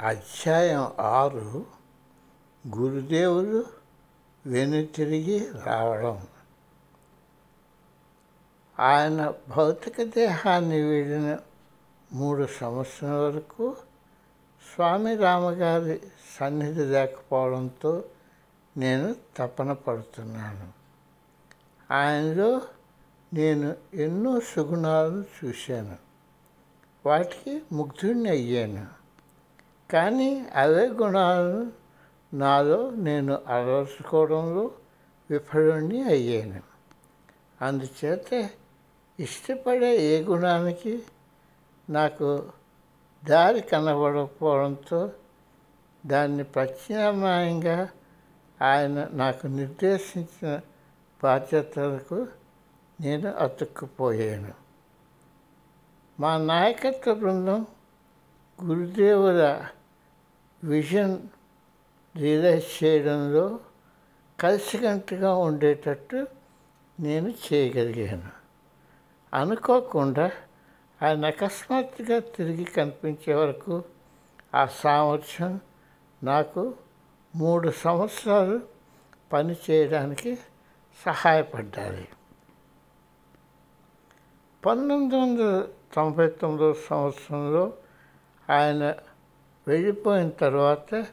అధ్యాయం ఆరు. గురుదేవుడు వెనుతిరిగి రావడం. ఆయన భౌతిక దేహాన్ని వీడిన మూడు సంవత్సరాల వరకు స్వామి రామగారి సన్నిధి లేకపోవడంతో నేను తపన పడుతున్నాను. ఆయనలో నేను ఎన్నో సుగుణాలను చూశాను. వాటికి ముగ్ధుడిని అయ్యాను. కానీ అవే గుణాలను నాలో నేను అలవర్చుకోవడంలో విఫలుణ్ణి అయ్యాను. అందుచేత ఇష్టపడే ఏ గుణానికి నాకు దారి కనబడకపోవడంతో దాన్ని ప్రత్యామ్నాయంగా ఆయన నాకు నిర్దేశించిన బాధ్యతలకు నేను అతుక్కుపోయాను. మా నాయకత్వ బృందం గురుదేవుల విజన్ రియలైజ్ చేయడంలో కలిసికట్టుగా ఉండేటట్టు నేను చేయగలిగాను. అనుకోకుండా ఆయన అకస్మాత్తుగా తిరిగి కనిపించే వరకు ఆ సామర్థ్యం నాకు మూడు సంవత్సరాలు పని చేయడానికి సహాయపడ్డాలి పంతొమ్మిది వందల తొంభై తొమ్మిదో సంవత్సరంలో ఆయన వెళ్ళిపోయిన తర్వాత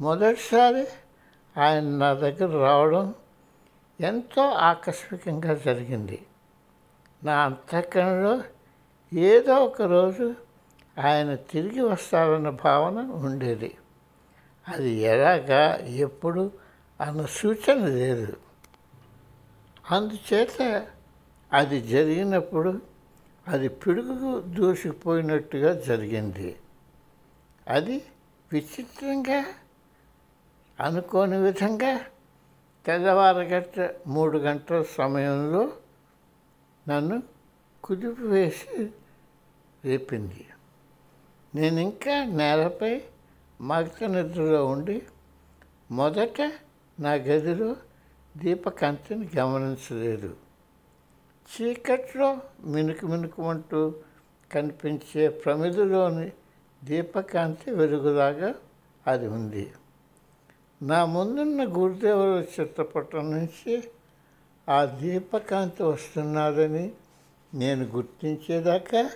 మొదటిసారి ఆయన నా దగ్గర రావడం ఎంతో ఆకస్మికంగా జరిగింది. నా అంతఃకరణలో ఏదో ఒక రోజు ఆయన తిరిగి వస్తారన్న భావన ఉండేది. అది ఎలాగా ఎప్పుడు అన్న సూచన లేదు. అందుచేత అది జరిగినప్పుడు అది పిడుగు దూసిపోయినట్టుగా జరిగింది. అది విచిత్రంగా అనుకోని విధంగా తెల్లవారగట్ట మూడు గంటల సమయంలో నన్ను కుదిపి వేసి రేపింది నేను ఇంకా నేలపై మగత నిద్రలో ఉండి మొదట నా గదిలో దీపకాంతిని గమనించలేదు. చీకట్లో మినుకు మినుకుమంటూ కనిపించే ప్రమిదిలోని దీపకాంతి వెలుగులాగా అది ఉంది. నా ముందున్న గురుదేవుల చిత్రపటం నుంచి ఆ దీపకాంతి వస్తున్నారని నేను గుర్తించేదాకా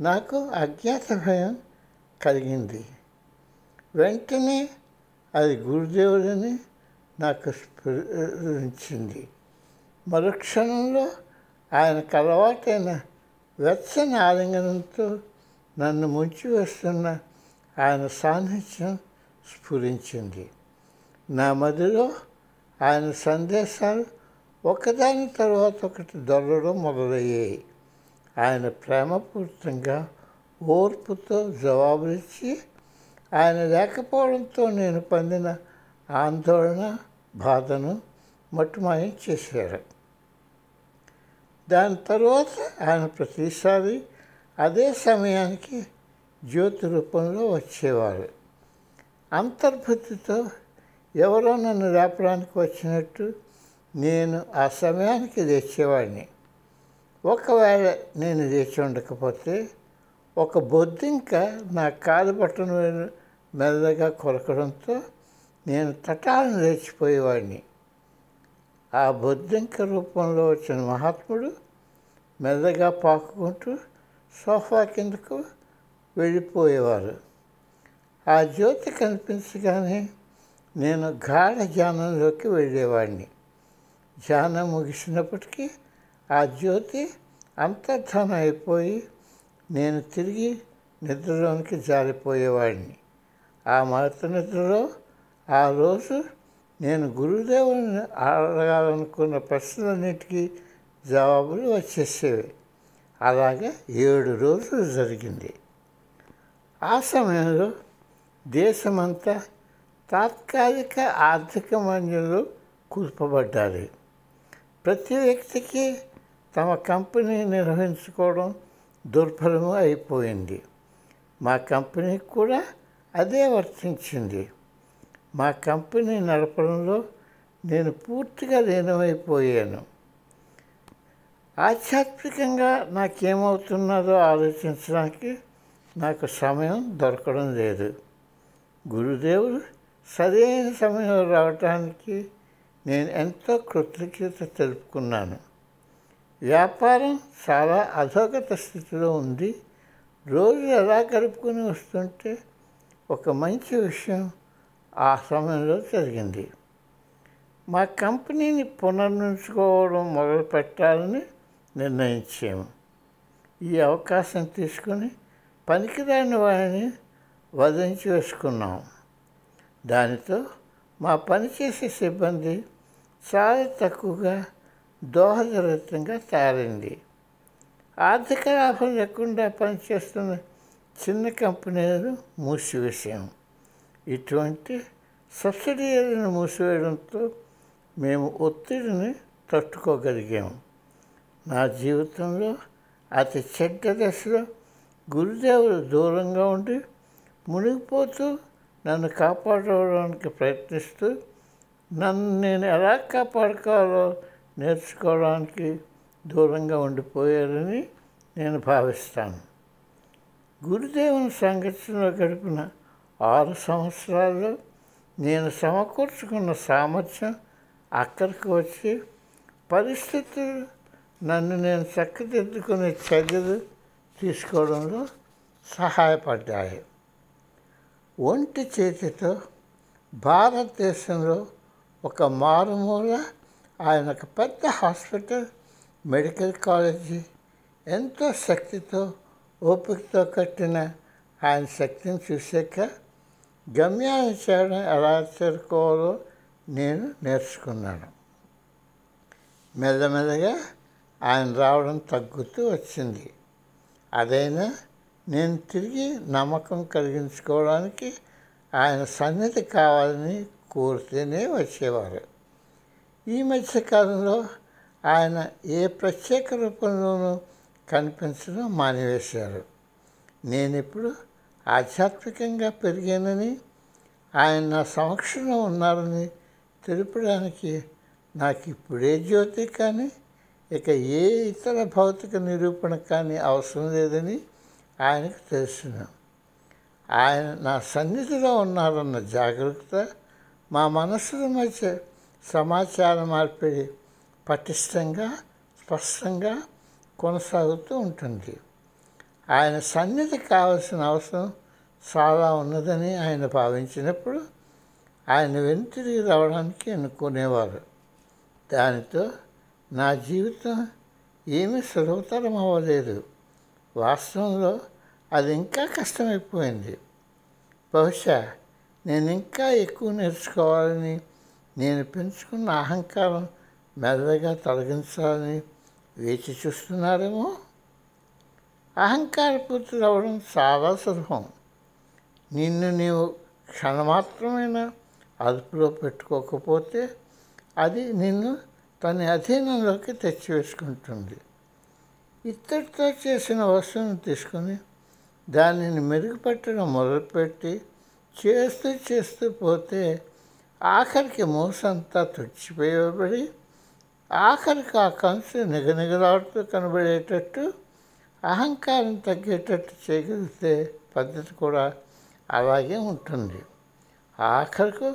నాకు అజ్ఞాత భయం కలిగింది. వెంటనే అది గురుదేవుడని నాకు స్ఫురించింది. మరుక్షణంలో ఆయనకు అలవాటైన వెచ్చని ఆలింగనంతో నన్ను ముంచి వస్తున్న ఆయన సాన్నిధ్యం స్ఫురించింది. నా మదిలో ఆయన సందేశాలు ఒకదాని తర్వాత ఒకటి దొరలడం మొదలయ్యాయి. ఆయన ప్రేమపూర్తంగా ఓర్పుతో జవాబులిచ్చి ఆయన లేకపోవడంతో నేను పొందిన ఆందోళన బాధను మట్టుమాయం చేశారు. దాని తర్వాత ఆయన ప్రతిసారి అదే సమయానికి జ్యోతి రూపంలో వచ్చేవారు. అంతర్భుతితో ఎవరో నన్ను లేపడానికి వచ్చినట్టు నేను ఆ సమయానికి లేచేవాడిని. ఒకవేళ నేను లేచి ఉండకపోతే ఒక బొద్దింక నా కాలు బట్టన మెల్లగా కొరకడంతో నేను తటాలను లేచిపోయేవాడిని. ఆ బొద్దింక రూపంలో వచ్చిన మహాత్ముడు మెల్లగా పాకుకుంటూ సోఫా కిందకు వెళ్ళిపోయేవారు. ఆ జ్యోతి కనిపించగానే నేను గాఢ ధ్యానంలోకి వెళ్ళేవాడిని. ధ్యానం ముగిసినప్పటికీ ఆ జ్యోతి అంతర్ధానం అయిపోయి నేను తిరిగి నిద్రలోనికి జారిపోయేవాడిని. ఆ మరత నిద్రలో ఆ రోజు నేను గురుదేవుని అడగాలనుకున్న ప్రశ్నలన్నిటికీ జవాబులు వచ్చేసేవి. అలాగే ఏడు రోజులు జరిగింది. ఆ సమయంలో దేశమంతా తాత్కాలిక ఆర్థిక మంజంలో కూల్పబడ్డారు. ప్రతి వ్యక్తికి తమ కంపెనీ నిర్వహించుకోవడం దుర్భరము అయిపోయింది. మా కంపెనీకి కూడా అదే వర్తించింది. మా కంపెనీ నడపడంలో నేను పూర్తిగా లీనమైపోయాను. ఆధ్యాత్మికంగా నాకేమవుతున్నదో ఆలోచించడానికి నాకు సమయం దొరకడం లేదు. గురుదేవుడు సరైన సమయం రావటానికి నేను ఎంతో కృతజ్ఞత తెలుపుకున్నాను. వ్యాపారం చాలా అధోగత స్థితిలో ఉంది. రోజు ఎలా గడుపుకుని వస్తుంటే ఒక మంచి విషయం ఆ సమయంలో జరిగింది. మా కంపెనీని పునర్నించుకోవడం మొదలు పెట్టాలని నిర్ణయించాము ఈ అవకాశం తీసుకుని పనికిరాని వారిని వదిలించి వేసుకున్నాం. దానితో మా పనిచేసే సిబ్బంది చాలా తక్కువగా దోహదరహితంగా తయారైంది. ఆర్థిక లాభం లేకుండా పనిచేస్తున్న చిన్న కంపెనీలను మూసివేసాం ఇటువంటి సబ్సిడీలను మూసివేయడంతో మేము ఒత్తిడిని తట్టుకోగలిగాము నా జీవితంలో అతి చెడ్డ దశలో గురుదేవుడు దూరంగా ఉండి మునిగిపోతూ నన్ను కాపాడడానికి ప్రయత్నిస్తూ నన్ను నేను ఎలా కాపాడుకోవాలో నేర్చుకోవడానికి దూరంగా ఉండిపోయారని నేను భావిస్తాను. గురుదేవుని సంఘటనలో గడిపిన ఆరు సంవత్సరాల్లో నేను సమకూర్చుకున్న సామర్థ్యం అక్కడికి వచ్చి పరిస్థితులు నన్ను నేను చక్కదిద్దుకునే చర్యలు తీసుకోవడంలో సహాయపడ్డాయి. ఒంటి చేతితో భారతదేశంలో ఒక మారుమూల ఆయన ఒక పెద్ద హాస్పిటల్ మెడికల్ కాలేజీ ఎంతో శక్తితో ఓపికతో కట్టిన ఆయన శక్తిని చూసాక గమ్యాన్ని చేయడం ఎలా చేరుకోవాలో నేను నేర్చుకున్నాను. మెల్లమెల్లగా ఆయన రావడం తగ్గుతూ వచ్చింది. అదైనా నేను తిరిగి నమ్మకం కలిగించుకోవడానికి ఆయన సన్నిధి కావాలని కోరితేనే వచ్చేవారు. ఈ మధ్యకాలంలో ఆయన ఏ ప్రత్యేక రూపంలోనూ కనిపించడం మానివేశారు. నేను ఇప్పుడు ఆధ్యాత్మికంగా పెరిగానని ఆయన నా సమక్షంలో ఉన్నారని తెలుపడానికి నాకు ఇప్పుడే జ్యోతి కానీ ఇక ఏ ఇతర భౌతిక నిరూపణ కానీ అవసరం లేదని ఆయనకు తెలుసును ఆయన నా సన్నిధిలో ఉన్నారన్న జాగ్రత్త మా మనసుల మధ్య సమాచార మార్పిడి పటిష్టంగా స్పష్టంగా కొనసాగుతూ ఉంటుంది. ఆయన సన్నిధి కావాల్సిన అవసరం చాలా ఉన్నదని ఆయన భావించినప్పుడు ఆయన వెనుతిరిగి రావడానికి ఎన్నుకునేవారు. దానితో నా జీవితం ఏమీ సులభతరం అవ్వలేదు. వాస్తవంలో అది ఇంకా కష్టమైపోయింది. బహుశా నేను ఇంకా ఎక్కువ నేర్చుకోవాలని నేను పెంచుకున్న అహంకారం మెల్లగా తొలగించాలని వేచి చూస్తున్నారేమో? అహంకార పూర్తి అవ్వడం చాలా సులభం. నిన్ను నీవు క్షణమాత్రమైన అదుపులో పెట్టుకోకపోతే అది నిన్ను తన అధీనంలోకి తెచ్చివేసుకుంటుంది. ఇత్తడితో చేసిన వస్తువును తీసుకొని దానిని మెరుగుపెట్టడం మొదలుపెట్టి చేస్తూ చేస్తూ పోతే ఆఖరికి మూసంతా తుడిచిపోయబడి ఆఖరికి ఆ కంచు నిగనిగలాడుతూ కనబడేటట్టు అహంకారం తగ్గేటట్టు చేయగలిగితే పద్ధతి కూడా అలాగే ఉంటుంది. ఆఖరకు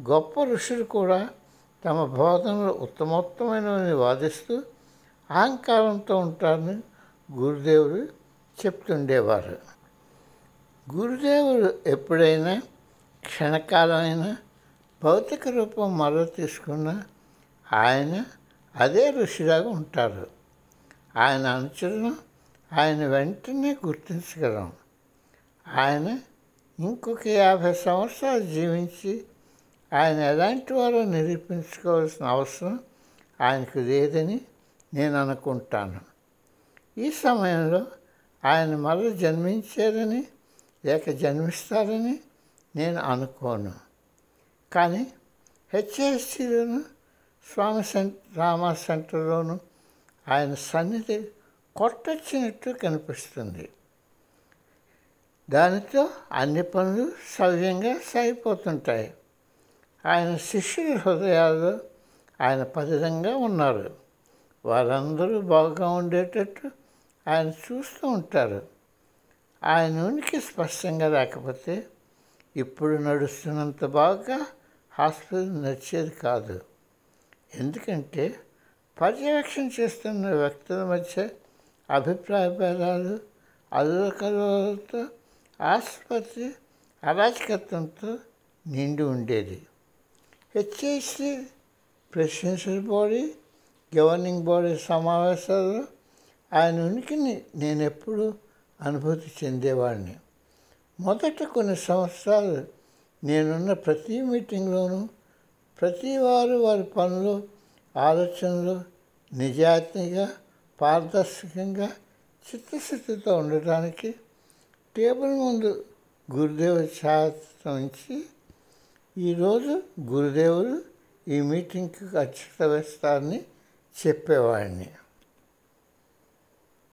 గొప్ప ఋషులు కూడా తమ బోధనలు ఉత్తమోత్తమైనవని వాదిస్తూ అహంకారంతో ఉంటారని గురుదేవుడు చెప్తుండేవారు. గురుదేవుడు ఎప్పుడైనా క్షణకాలమైనా భౌతిక రూపం మరో తీసుకున్న ఆయన అదే ఋషిలాగా ఉంటారు. ఆయన అనుచరులను ఆయన వెంటనే గుర్తించగలం ఆయన ఇంకొక యాభై సంవత్సరాలు జీవించి ఆయన ఎలాంటి వారో నిరూపించుకోవాల్సిన అవసరం ఆయనకు లేదని నేను అనుకుంటాను. ఈ సమయంలో ఆయన మరల జన్మించారని లేక జన్మిస్తారని నేను అనుకోను. కానీ హెచ్ఎస్సిలోను స్వామి సెంట్ రామా సెంటర్లోను ఆయన సన్నిధి కొట్టొచ్చినట్టు కనిపిస్తుంది. దానితో అన్ని పనులు సవ్యంగా సాగిపోతుంటాయి. ఆయన శిష్యుల హృదయాలు ఆయన పదిలంగా ఉన్నారు. వారందరూ బాగా ఉండేటట్టు ఆయన చూస్తూ ఉంటారు. ఆయన ఉనికి స్పష్టంగా లేకపోతే ఇప్పుడు నడుస్తున్నంత బాగా హాస్పిటల్ నడిచేది కాదు. ఎందుకంటే పర్యవేక్షణ చేస్తున్న వ్యక్తుల మధ్య అభిప్రాయ భేదాలు అల్లకలతో ఆసుపత్రి అరాచకత్వంతో నిండి ఉండేది. HIC presidential body governing body సమావేశాల్లో ఆయన ఉనికిని నేను ఎప్పుడూ అనుభూతి చెందేవాడిని మొదట కొన్ని సంవత్సరాలు నేనున్న ప్రతి మీటింగ్లోనూ ప్రతి వారు వారి పనులు ఆలోచనలు నిజాయితీగా పారదర్శకంగా చిత్తశుద్ధితో ఉండటానికి టేబుల్ ముందు గురుదేవ ఛాయత్వం ఉంచి ఈరోజు గురుదేవులు ఈ మీటింగ్కి అక్షత వేస్తారని చెప్పేవాడిని.